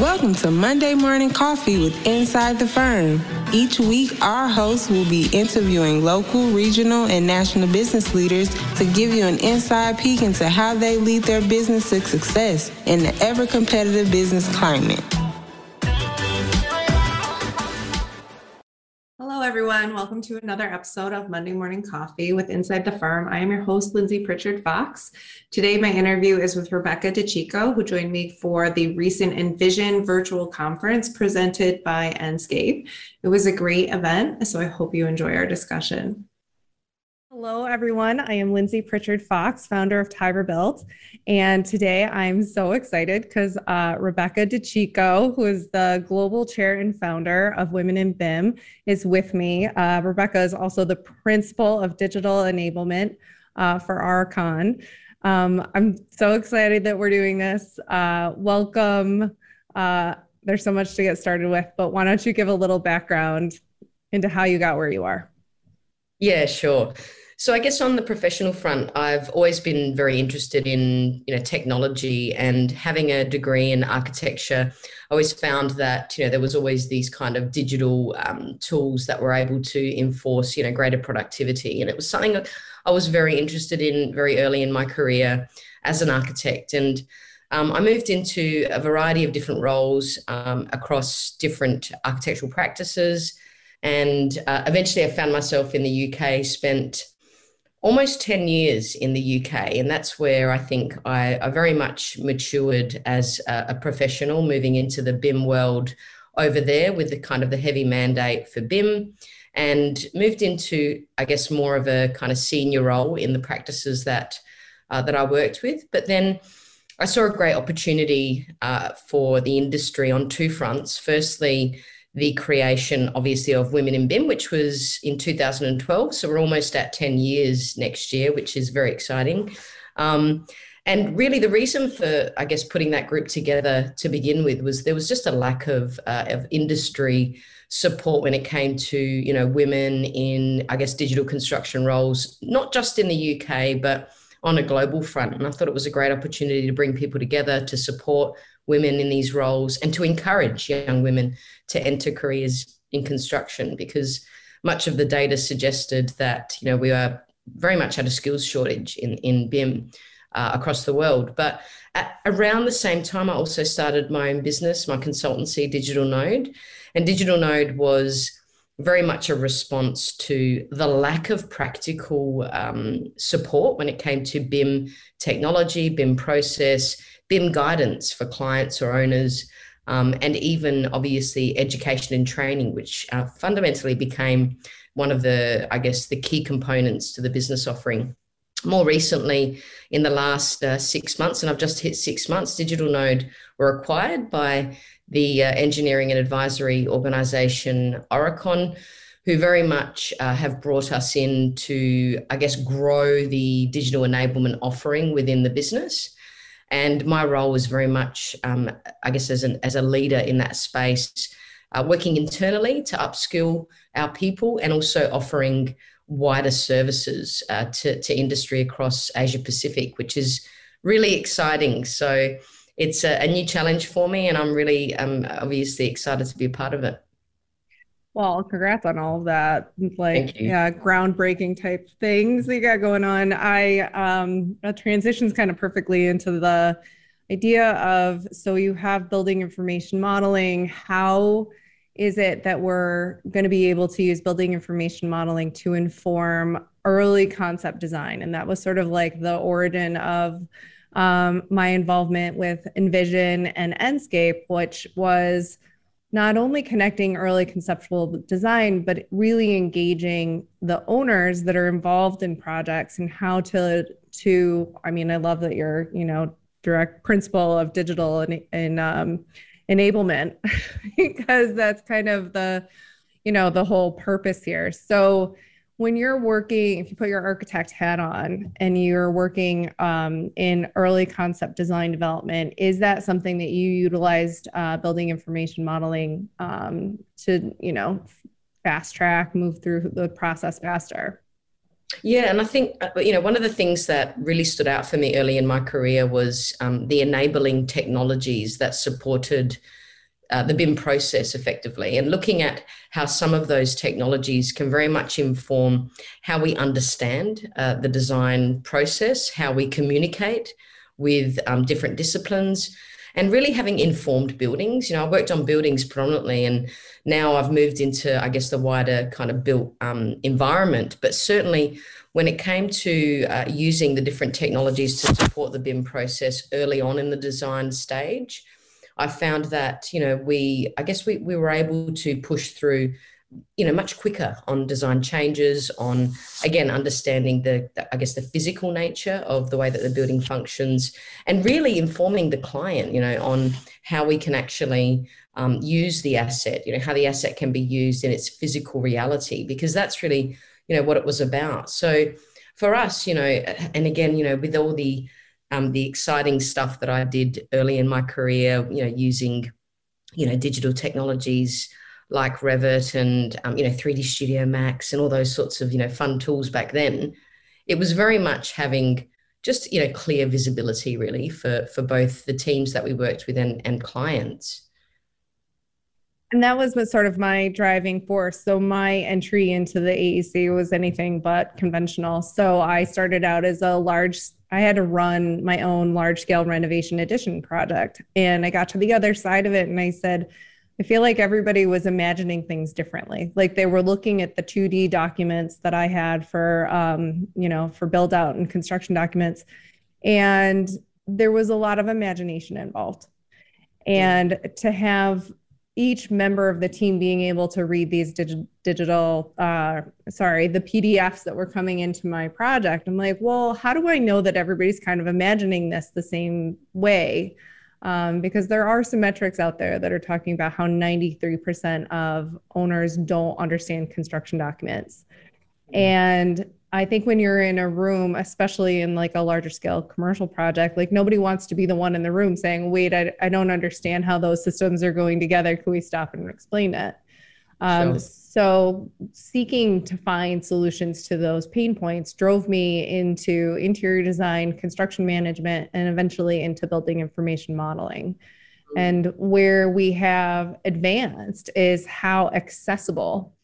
Welcome to Monday Morning Coffee with Inside the Firm. Each week, our hosts will be interviewing local, regional, and national business leaders to give you an inside peek into how they lead their business to success in the ever competitive business climate. Everyone. Welcome to another episode of Monday Morning Coffee with Inside the Firm. I am your host, Lindsay Pritchard Fox. Today, my interview is with Rebecca De Cicco, who joined me for the recent Envision virtual conference presented by Enscape. It was a great event, so I hope you enjoy our discussion. Hello, everyone. I am Lindsay Pritchard Fox, founder of Tiber Built. And today I'm so excited because uh, Rebecca De Cicco, who is the global chair and founder of Women in BIM, is with me. Uh, Rebecca is also the principal of digital enablement uh, for Aurecon. Um, I'm so excited that we're doing this. Uh, welcome. Uh, there's so much to get started with, but why don't you give a little background into how you got where you are? Yeah, sure. So I guess on the professional front, I've always been very interested in you know technology and having a degree in architecture. I always found that you know there was always these kind of digital um, tools that were able to enforce you know greater productivity, and it was something I was very interested in very early in my career as an architect. And um, I moved into a variety of different roles um, across different architectural practices. And uh, eventually I found myself in the UK, spent almost 10 years in the UK. And that's where I think I, I very much matured as a, a, professional, moving into the BIM world over there with the kind of the heavy mandate for BIM and moved into, I guess, more of a kind of senior role in the practices that, uh, that I worked with. But then I saw a great opportunity uh, for the industry on two fronts. Firstly, the creation, obviously, of Women in BIM, which was in 2012. So we're almost at 10 years next year, which is very exciting. Um, and really, the reason for, I guess, putting that group together to begin with was there was just a lack of, uh, of industry support when it came to, you know, women in, I guess, digital construction roles, not just in the UK, but on a global front. And I thought it was a great opportunity to bring people together to support women in these roles and to encourage young women to enter careers in construction because much of the data suggested that you know we are very much at a skills shortage in in BIM uh, across the world. But at, around the same time, I also started my own business, my consultancy, Digital Node, and Digital Node was very much a response to the lack of practical um, support when it came to BIM technology, BIM process, BIM guidance for clients or owners, um, and even obviously education and training, which uh, fundamentally became one of the, I guess, the key components to the business offering. More recently, in the last uh, six months, and I've just hit six months, Digital Node were acquired by the uh, engineering and advisory organization Aurecon, who very much uh, have brought us in to, I guess, grow the digital enablement offering within the business. And my role was very much, um, I guess, as, an, as a leader in that space, uh, working internally to upskill our people and also offering wider services uh, to, to industry across Asia Pacific, which is really exciting. So it's a, a new challenge for me, and I'm really um, obviously excited to be a part of it. Well, congrats on all of that, like yeah, groundbreaking type things that you got going on. I um, that transitions kind of perfectly into the idea of so you have building information modeling. How is it that we're going to be able to use building information modeling to inform early concept design? And that was sort of like the origin of um, my involvement with Envision and Enscape, which was not only connecting early conceptual design, but really engaging the owners that are involved in projects and how to to. I mean, I love that you're you know direct principle of digital and, and um, enablement because that's kind of the you know the whole purpose here. So when you're working, if you put your architect hat on and you're working um, in early concept design development, is that something that you utilized uh, building information modeling um, to, you know, fast track, move through the process faster? Yeah, and I think uh, you know one of the things that really stood out for me early in my career was um, the enabling technologies that supported uh, the BIM process effectively and looking at how some of those technologies can very much inform how we understand uh, the design process, how we communicate with um, different disciplines, and really having informed buildings. You know, I worked on buildings predominantly, and now I've moved into, I guess, the wider kind of built um, environment. But certainly, when it came to uh, using the different technologies to support the BIM process early on in the design stage, I found that, you know, we, I guess we, we were able to push through, you know, much quicker on design changes, on, again, understanding the, the I guess, the physical nature of the way that the building functions and really informing the client, you know, on how we can actually um, use the asset, you know, how the asset can be used in its physical reality, because that's really, you know, what it was about. So for us, you know, and again, you know, with all the, um, the exciting stuff that I did early in my career, you know, using, you know, digital technologies like Revit and, um, you know, 3D Studio Max and all those sorts of, you know, fun tools back then. It was very much having just, you know, clear visibility really for, for both the teams that we worked with and, and clients. And that was sort of my driving force. So my entry into the AEC was anything but conventional. So I started out as a large I had to run my own large scale renovation addition project. And I got to the other side of it and I said, I feel like everybody was imagining things differently. Like they were looking at the 2D documents that I had for, um, you know, for build out and construction documents. And there was a lot of imagination involved. And to have each member of the team being able to read these dig- digital uh, sorry the pdfs that were coming into my project. I'm like well how do i know that everybody's kind of imagining this the same way? Um, because there are some metrics out there that are talking about how 93% of owners don't understand construction documents. And I think when you're in a room, especially in like a larger scale commercial project, like nobody wants to be the one in the room saying, wait, I, I don't understand how those systems are going together. Can we stop and explain it? Um, sure. So, seeking to find solutions to those pain points drove me into interior design, construction management, and eventually into building information modeling. Mm-hmm. And where we have advanced is how accessible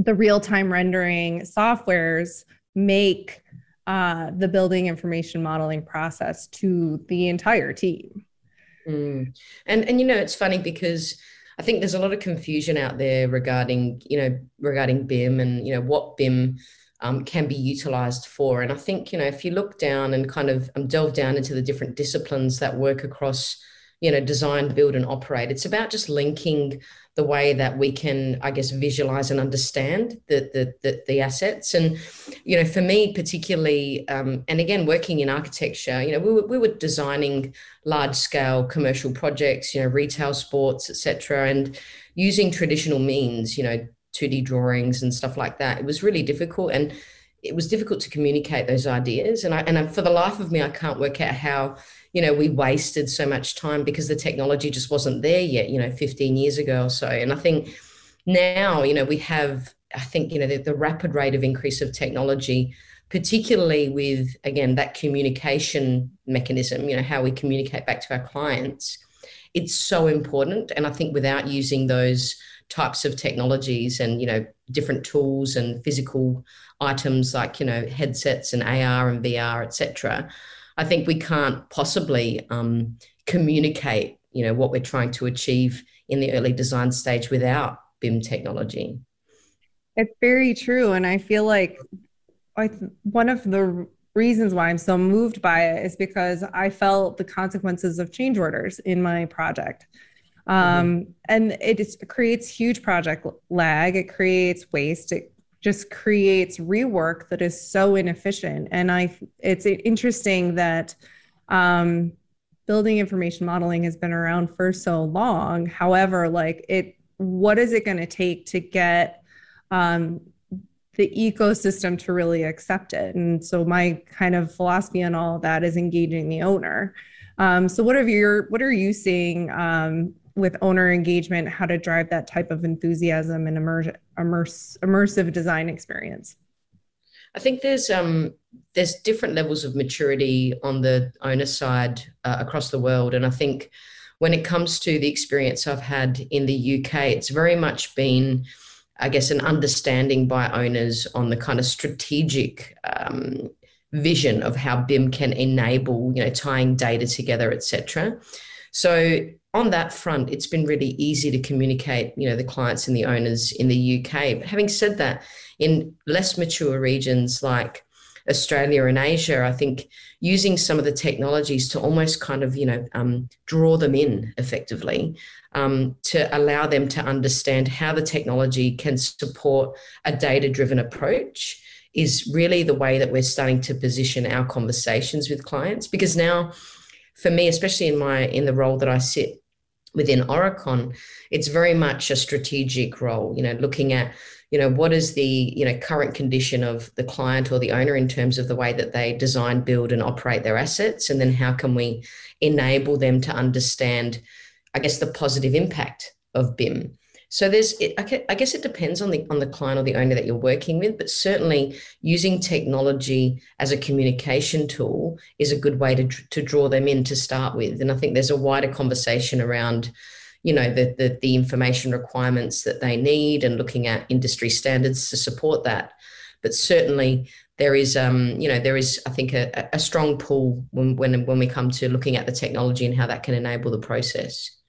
the real-time rendering softwares make uh, the building information modeling process to the entire team. Mm. And and you know it's funny because I think there's a lot of confusion out there regarding you know regarding BIM and you know what BIM um, can be utilized for. And I think you know if you look down and kind of um, delve down into the different disciplines that work across you know design, build, and operate, it's about just linking the way that we can, I guess, visualize and understand the the the, the assets. And you know, for me particularly, um, and again, working in architecture, you know, we were, we were designing large scale commercial projects, you know, retail, sports, etc., and using traditional means, you know, 2D drawings and stuff like that. It was really difficult and it was difficult to communicate those ideas. And I and I, for the life of me, I can't work out how you know, we wasted so much time because the technology just wasn't there yet, you know, 15 years ago or so. And I think now, you know, we have, I think, you know, the, the rapid rate of increase of technology, particularly with, again, that communication mechanism, you know, how we communicate back to our clients, it's so important. And I think without using those types of technologies and, you know, different tools and physical items like, you know, headsets and AR and VR, et cetera, I think we can't possibly um, communicate, you know, what we're trying to achieve in the early design stage without BIM technology. It's very true, and I feel like I, one of the reasons why I'm so moved by it is because I felt the consequences of change orders in my project. Um, mm-hmm. And it creates huge project lag, it creates waste, it just creates rework that is so inefficient. And I, it's interesting that um, building information modeling has been around for so long. However, like it, what is it going to take to get um, the ecosystem to really accept it? And so my kind of philosophy on all of that is engaging the owner. Um, so what are your what are you seeing um, with owner engagement how to drive that type of enthusiasm and immerse, immersive design experience i think there's um there's different levels of maturity on the owner side uh, across the world and i think when it comes to the experience I've had in the UK, it's very much been, I guess, an understanding by owners on the kind of strategic um, vision of how BIM can enable, you know, tying data together, etc. So on that front, it's been really easy to communicate, you know, the clients and the owners in the UK. But having said that, in less mature regions like Australia and Asia, I think using some of the technologies to almost kind of, you know, um, draw them in effectively um, to allow them to understand how the technology can support a data driven approach is really the way that we're starting to position our conversations with clients because now for me especially in my in the role that I sit within Aurecon it's very much a strategic role you know looking at you know what is the you know current condition of the client or the owner in terms of the way that they design build and operate their assets and then how can we enable them to understand i guess the positive impact of bim so there's i guess it depends on the on the client or the owner that you're working with but certainly using technology as a communication tool is a good way to to draw them in to start with. And i think there's a wider conversation around you know the, the, the information requirements that they need and looking at industry standards to support that. But certainly there is um, you know there is i think a, a strong pull when, when when we come to looking at the technology and how that can enable the process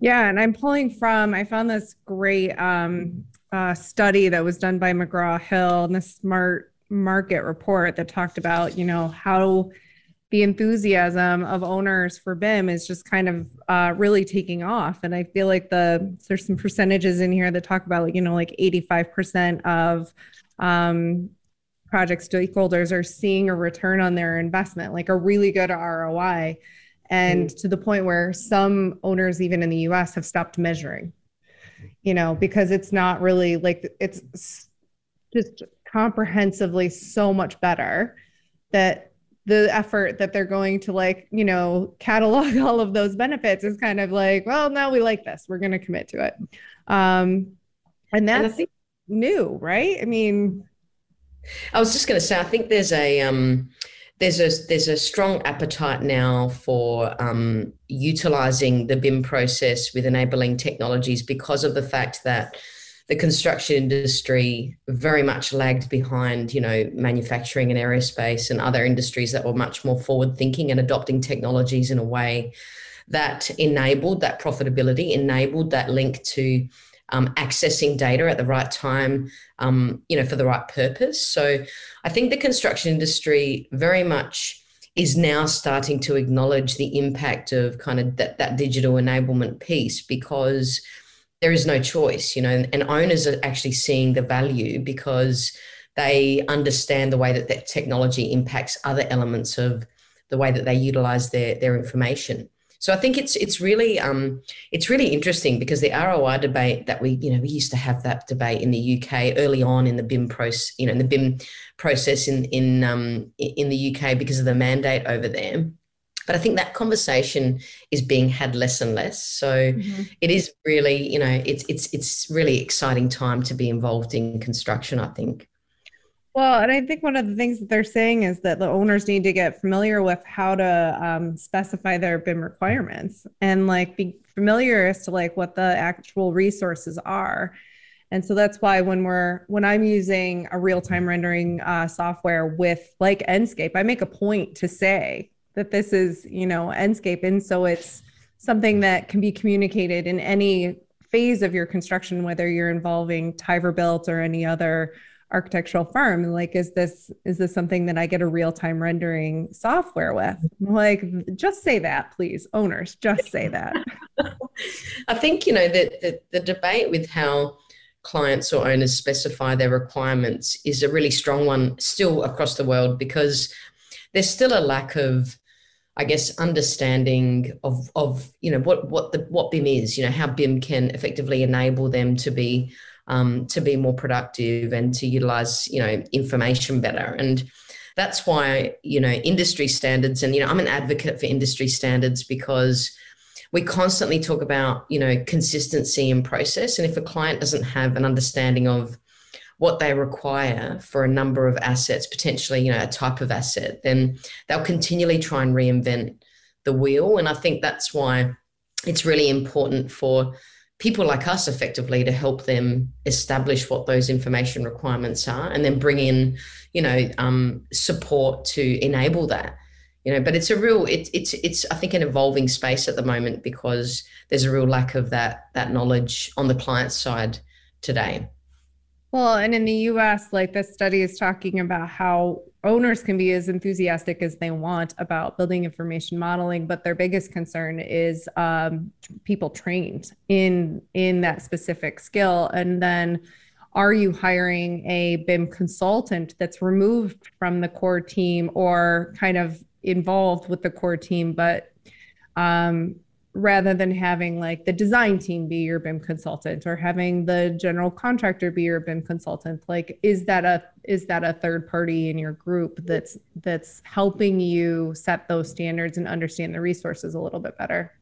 yeah and i'm pulling from i found this great um, uh, study that was done by mcgraw-hill and the smart market report that talked about you know how the enthusiasm of owners for BIM is just kind of uh, really taking off. And I feel like the there's some percentages in here that talk about like you know like 85% of um, project stakeholders are seeing a return on their investment, like a really good ROI, and mm. to the point where some owners even in the U.S. have stopped measuring. You know, because it's not really like it's just comprehensively so much better that the effort that they're going to like you know catalog all of those benefits is kind of like well now we like this we're going to commit to it um and that's and think, new right i mean i was just going to say i think there's a um there's a there's a strong appetite now for um, utilizing the BIM process with enabling technologies because of the fact that the construction industry very much lagged behind, you know, manufacturing and aerospace and other industries that were much more forward thinking and adopting technologies in a way that enabled that profitability, enabled that link to um, accessing data at the right time, um, you know, for the right purpose. So I think the construction industry very much is now starting to acknowledge the impact of kind of that, that digital enablement piece because there is no choice, you know, and, owners are actually seeing the value because they understand the way that that technology impacts other elements of the way that they utilize their their information. So I think it's it's really um, it's really interesting because the ROI debate that we you know we used to have that debate in the UK early on in the BIM process you know in the BIM process in in um, in the UK because of the mandate over there. But I think that conversation is being had less and less. So mm-hmm. it is really, you know, it's it's it's really exciting time to be involved in construction. I think. Well, and I think one of the things that they're saying is that the owners need to get familiar with how to um, specify their BIM requirements and like be familiar as to like what the actual resources are. And so that's why when we're when I'm using a real-time rendering uh, software with like Enscape, I make a point to say that this is, you know, Enscape. And so it's something that can be communicated in any phase of your construction, whether you're involving Tiver Built or any other architectural firm. Like, is this is this something that I get a real-time rendering software with? Like, just say that, please. Owners, just say that. I think, you know, the, the, the debate with how clients or owners specify their requirements is a really strong one still across the world because there's still a lack of I guess understanding of of you know what what the what BIM is, you know how BIM can effectively enable them to be um, to be more productive and to utilize you know information better, and that's why you know industry standards and you know I'm an advocate for industry standards because we constantly talk about you know consistency in process, and if a client doesn't have an understanding of what they require for a number of assets, potentially, you know, a type of asset, then they'll continually try and reinvent the wheel. And I think that's why it's really important for people like us effectively to help them establish what those information requirements are and then bring in you know um, support to enable that. You know but it's a real it's it's it's i think an evolving space at the moment because there's a real lack of that that knowledge on the client side today. Well, and in the US, like this study is talking about how owners can be as enthusiastic as they want about building information modeling, but their biggest concern is um, people trained in in that specific skill. And then are you hiring a BIM consultant that's removed from the core team or kind of involved with the core team, but um, rather than having like the design team be your BIM consultant or having the general contractor be your BIM consultant like is that a is that a third party in your group that's that's helping you set those standards and understand the resources a little bit better?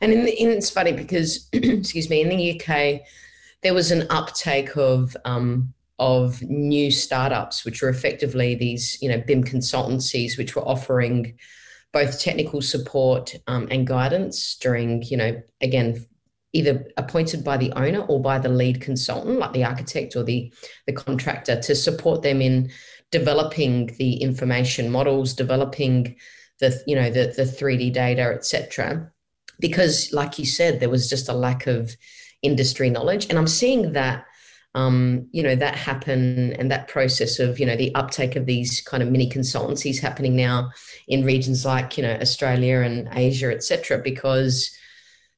And in, the, in it's funny because excuse me in the UK there was an uptake of um, of new startups which were effectively these you know BIM consultancies which were offering both technical support um, and guidance during, you know, again, either appointed by the owner or by the lead consultant, like the architect or the, the contractor, to support them in developing the information models, developing the, you know, the, the 3D data, etc. Because, like you said, there was just a lack of industry knowledge. And I'm seeing that um, you know that happen and that process of you know the uptake of these kind of mini consultancies happening now in regions like you know Australia and Asia, etc. Because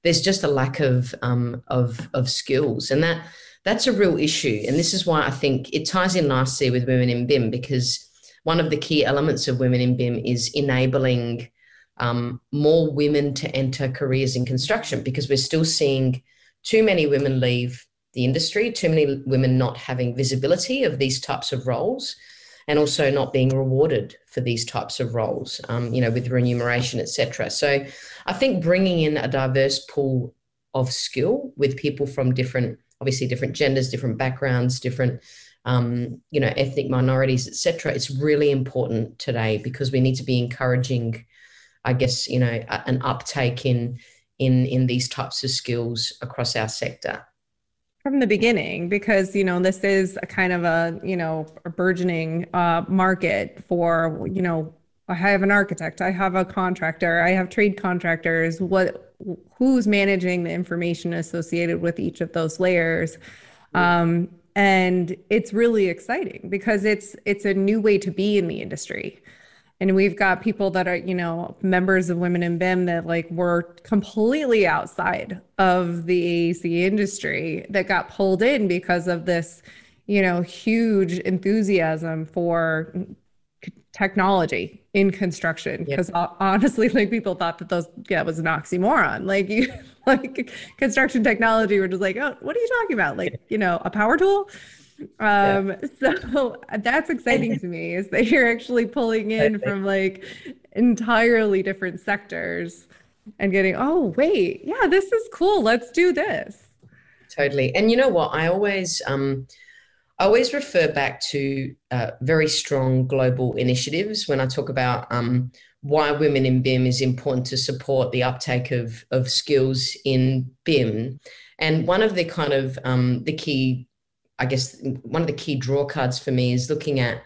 there's just a lack of um, of of skills, and that that's a real issue. And this is why I think it ties in nicely with women in BIM because one of the key elements of women in BIM is enabling um, more women to enter careers in construction because we're still seeing too many women leave the industry, too many women not having visibility of these types of roles and also not being rewarded for these types of roles, um, you know, with remuneration, etc. So I think bringing in a diverse pool of skill with people from different, obviously different genders, different backgrounds, different, um, you know, ethnic minorities, etc. It's really important today because we need to be encouraging, I guess, you know, an uptake in in in these types of skills across our sector from the beginning because you know this is a kind of a you know a burgeoning uh, market for you know i have an architect i have a contractor i have trade contractors what who's managing the information associated with each of those layers? Um, and it's really exciting because it's it's a new way to be in the industry and we've got people that are you know members of women in bim that like were completely outside of the AEC industry that got pulled in because of this you know huge enthusiasm for technology in construction. Because yep. honestly like people thought that those yeah was an oxymoron. Like you like construction technology were just like oh what are you talking about? Like you know a power tool um, yeah. so that's exciting to me is that you're actually pulling in from like entirely different sectors and getting, oh, wait, yeah, this is cool. Let's do this. Totally. And you know what? I always, um, I always refer back to uh, very strong global initiatives when I talk about um, why women in BIM is important to support the uptake of, of skills in BIM. And one of the kind of um, the key I guess one of the key draw cards for me is looking at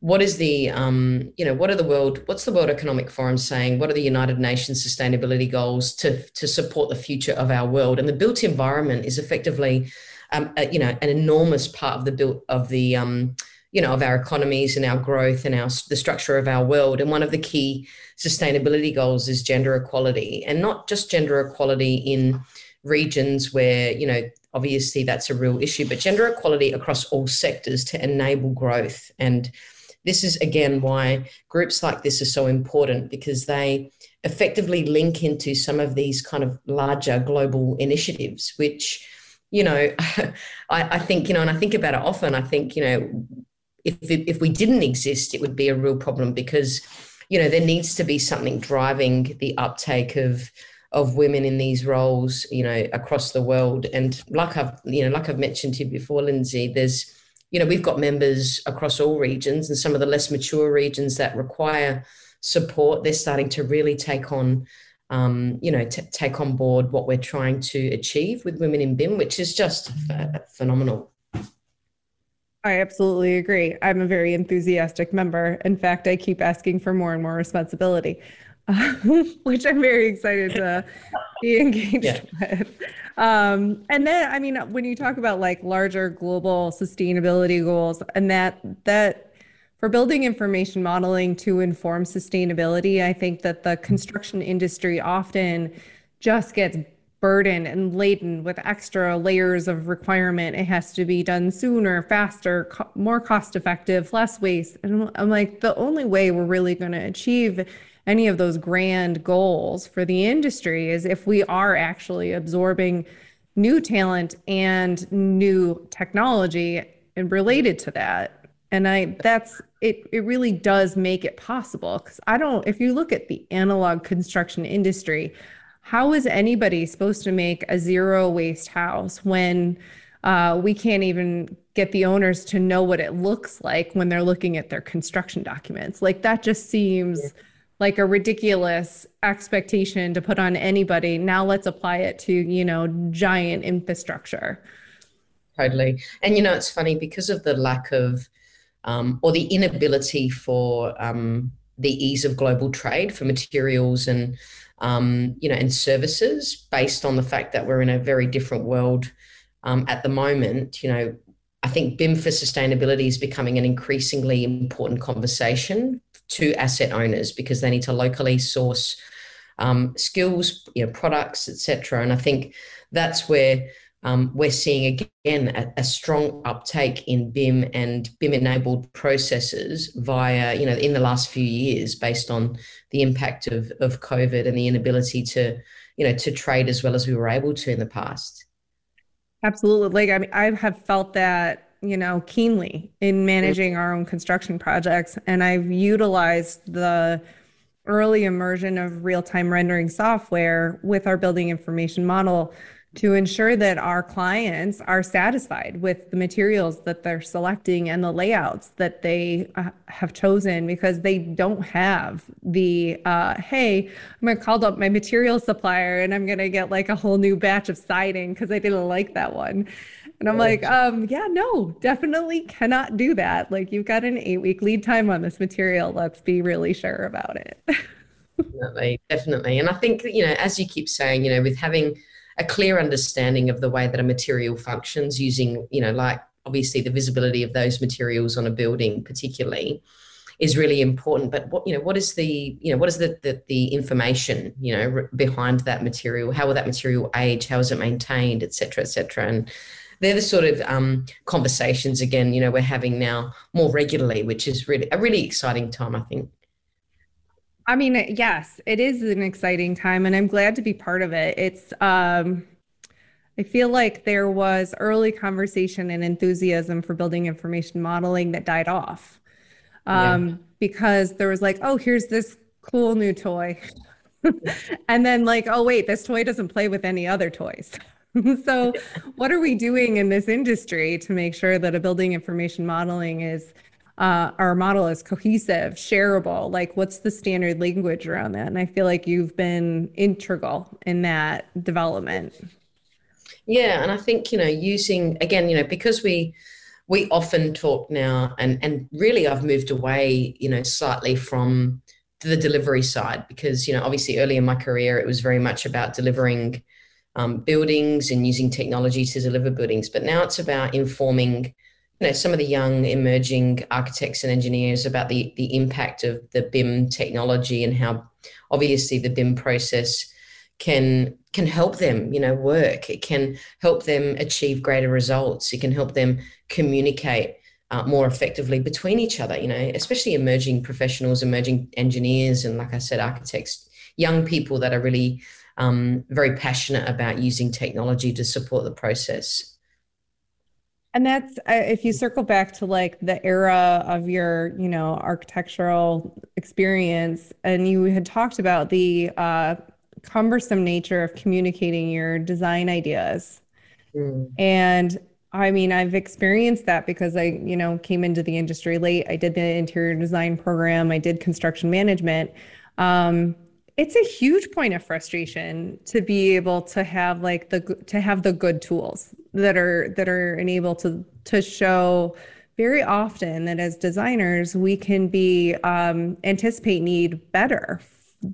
what is the um, you know what are the world what's the World Economic Forum saying? What are the United Nations sustainability goals to to support the future of our world? And the built environment is effectively um, a, you know an enormous part of the built of the um, you know of our economies and our growth and our the structure of our world. And one of the key sustainability goals is gender equality, and not just gender equality in regions where you know obviously that's a real issue, but gender equality across all sectors to enable growth. And this is again why groups like this are so important because they effectively link into some of these kind of larger global initiatives, which, you know, I, I think, you know, and I think about it often, I think, you know, if, if we didn't exist, it would be a real problem because, you know, there needs to be something driving the uptake of of women in these roles, you know, across the world. And like I've, you know, like I've mentioned to you before, Lindsay, there's, you know, we've got members across all regions and some of the less mature regions that require support. They're starting to really take on, um, you know, t- take on board what we're trying to achieve with women in BIM, which is just phenomenal. I absolutely agree. I'm a very enthusiastic member. In fact, I keep asking for more and more responsibility, which I'm very excited to be engaged yeah. with. Um, and then, I mean, when you talk about like larger global sustainability goals, and that that for building information modeling to inform sustainability, I think that the construction industry often just gets burdened and laden with extra layers of requirement. It has to be done sooner, faster, co- more cost effective, less waste. And I'm like, the only way we're really going to achieve any of those grand goals for the industry is if we are actually absorbing new talent and new technology and related to that and i that's it it really does make it possible because i don't if you look at the analog construction industry how is anybody supposed to make a zero waste house when uh, we can't even get the owners to know what it looks like when they're looking at their construction documents? Like that just seems yeah. Like a ridiculous expectation to put on anybody. Now let's apply it to, you know, giant infrastructure. Totally. And, you know, it's funny because of the lack of um, or the inability for um, the ease of global trade for materials and um, you know, and services based on the fact that we're in a very different world um, at the moment. You know, I think BIM for sustainability is becoming an increasingly important conversation to asset owners because they need to locally source um, skills, you know, products, etc. And I think that's where um, we're seeing again a, a, strong uptake in BIM and BIM enabled processes via, you know, in the last few years based on the impact of, of COVID and the inability to, you know, to trade as well as we were able to in the past. Absolutely. Like, I mean, I have felt that, you know, keenly in managing our own construction projects. And I've utilized the early immersion of real time rendering software with our building information model to ensure that our clients are satisfied with the materials that they're selecting and the layouts that they uh, have chosen because they don't have the uh, hey i'm going to call up my material supplier and i'm going to get like a whole new batch of siding because i didn't like that one and i'm like um yeah no definitely cannot do that. Like you've got an eight week lead time on this material. Let's be really sure about it. Definitely definitely. And i think you know as you keep saying you know with having a clear understanding of the way that a material functions using, you know, like obviously the visibility of those materials on a building particularly is really important. But what you know what is the you know what is the the, the information you know behind that material? How will that material age? How is it maintained? Etc etc and they're the sort of um, conversations again you know we're having now more regularly which is really a really exciting time i think I mean, yes, it is an exciting time and I'm glad to be part of it. It's um I feel like there was early conversation and enthusiasm for building information modeling that died off. Um, yeah. because there was like, oh, here's this cool new toy. and then like, oh wait, this toy doesn't play with any other toys. so what are we doing in this industry to make sure that a building information modeling is uh, our model is cohesive, shareable. Like, what's the standard language around that? And I feel like you've been integral in that development. Yeah, and I think you know, using again, you know, because we we often talk now, and and really, I've moved away, you know, slightly from the delivery side because you know, obviously, early in my career, it was very much about delivering. Um, buildings and using technology to deliver buildings, but now it's about informing you know some of the young emerging architects and engineers about the the impact of the BIM technology and how obviously the BIM process can can help them you know work. It can help them achieve greater results. It can help them communicate uh, more effectively between each other you know especially emerging professionals emerging engineers and like i said architects young people that are really um, very passionate about using technology to support the process and that's uh, if you circle back to like the era of your, you know, architectural experience, and you had talked about the uh, cumbersome nature of communicating your design ideas. Mm. And I mean, I've experienced that because I, you know, came into the industry late. I did the interior design program, I did construction management. Um, it's a huge point of frustration to be able to have like the to have the good tools that are that are enabled to to show very often that as designers we can be um, anticipate need better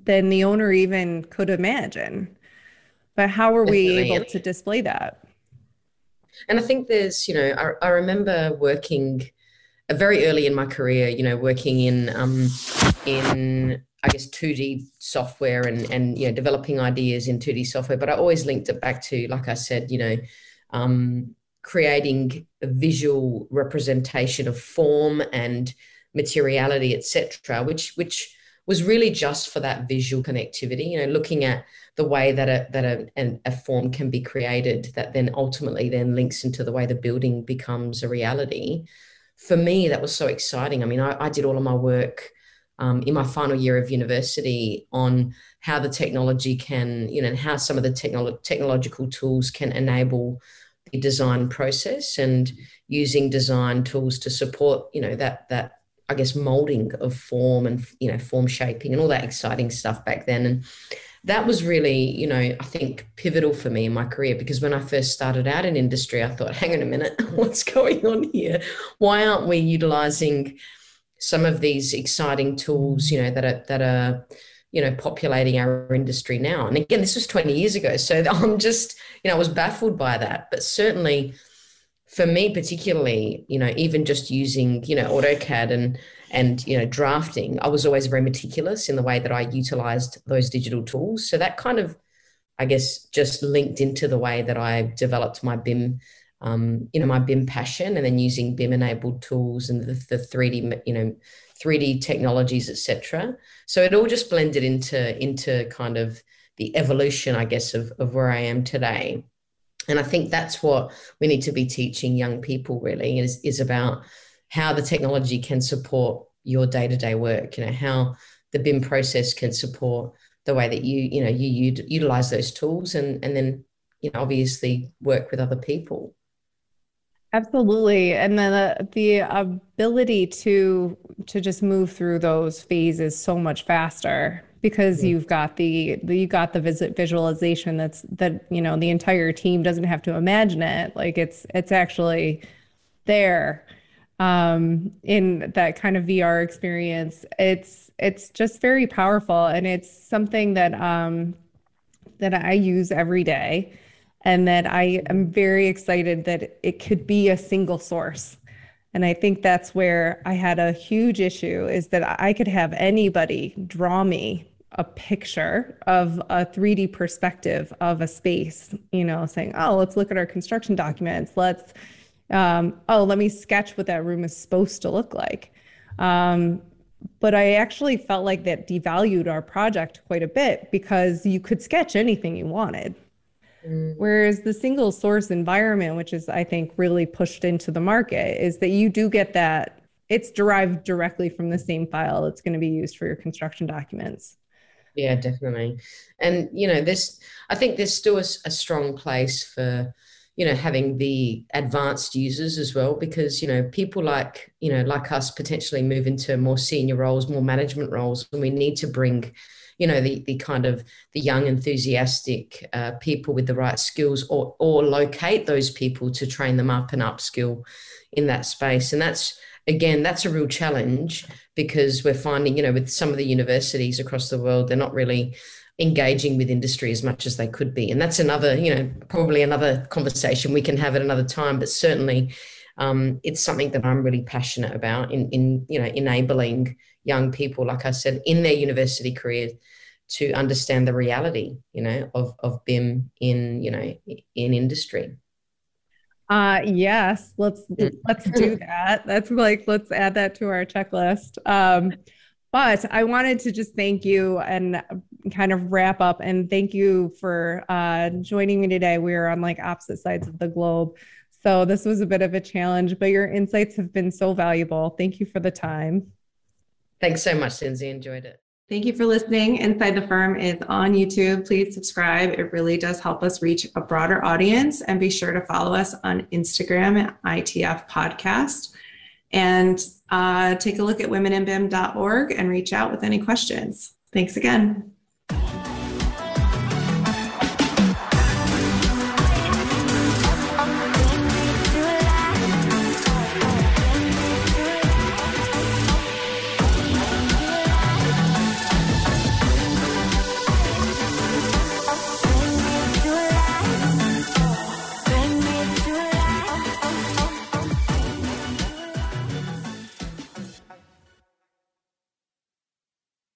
than the owner even could imagine. But how are we able to display that? And i think there's you know i, I remember working very early in my career you know working in um, in I guess 2D software and and you know developing ideas in 2D software, but I always linked it back to, like I said, you know, um, creating a visual representation of form and materiality, etc., which which was really just for that visual connectivity. You know, looking at the way that a that a, a form can be created, that then ultimately then links into the way the building becomes a reality. For me, that was so exciting. I mean, I, I did all of my work um, in my final year of university on how the technology can, you know, how some of the technolo- technological tools can enable the design process and using design tools to support, you know, that that I guess molding of form and you know form shaping and all that exciting stuff back then. And that was really, you know, I think pivotal for me in my career because when I first started out in industry, I thought, hang on a minute, what's going on here? Why aren't we utilizing some of these exciting tools, you know, that are that are you know populating our industry now. And again, this was 20 years ago, so I'm just you know I was baffled by that. But certainly, for me particularly, you know, even just using you know AutoCAD and and you know drafting, I was always very meticulous in the way that I utilized those digital tools. So that kind of I guess just linked into the way that I developed my BIM um, you know, my BIM passion and then using BIM enabled tools and the, the 3D, you know, 3D technologies, etc. So it all just blended into into kind of the evolution, I guess, of, of where I am today. And I think that's what we need to be teaching young people really is, is about how the technology can support your day-to-day work, you know, how the BIM process can support the way that you, you know, you, utilize those tools and, and then, you know, obviously work with other people. Absolutely. And then the, the ability to to just move through those phases so much faster because mm-hmm. you've got the, the you got the visit visualization that's that you know the entire team doesn't have to imagine it like it's it's actually there um in that kind of VR experience it's it's just very powerful and it's something that um that I use every day and that I am very excited that it could be a single source. And I think that's where I had a huge issue is that I could have anybody draw me a picture of a 3D perspective of a space, you know, saying, oh, let's look at our construction documents. Let's, um, oh, let me sketch what that room is supposed to look like. Um, but I actually felt like that devalued our project quite a bit because you could sketch anything you wanted. Mm. Whereas the single source environment, which is, I think, really pushed into the market, is that you do get that it's derived directly from the same file that's going to be used for your construction documents. Yeah, definitely. And, you know, this, I think there's still a, a strong place for, you know, having the advanced users as well, because, you know, people like, you know, like us potentially move into more senior roles, more management roles, and we need to bring, you know the the kind of the young enthusiastic uh, people with the right skills or or locate those people to train them up and upskill in that space and that's again that's a real challenge because we're finding you know with some of the universities across the world they're not really engaging with industry as much as they could be and that's another you know probably another conversation we can have at another time but certainly um, it's something that i'm really passionate about in in you know enabling young people, like I said, in their university career to understand the reality, you know, of, of BIM in, you know, in industry. Uh yes, let's mm. let's do that. That's like let's add that to our checklist. Um but I wanted to just thank you and kind of wrap up and thank you for uh, joining me today. We are on like opposite sides of the globe. So this was a bit of a challenge, but your insights have been so valuable. Thank you for the time. Thanks so much, Lindsay. Enjoyed it. Thank you for listening. Inside the Firm is on YouTube. Please subscribe. It really does help us reach a broader audience. And be sure to follow us on Instagram at ITF Podcast. And uh, take a look at womeninbim.org and reach out with any questions. Thanks again.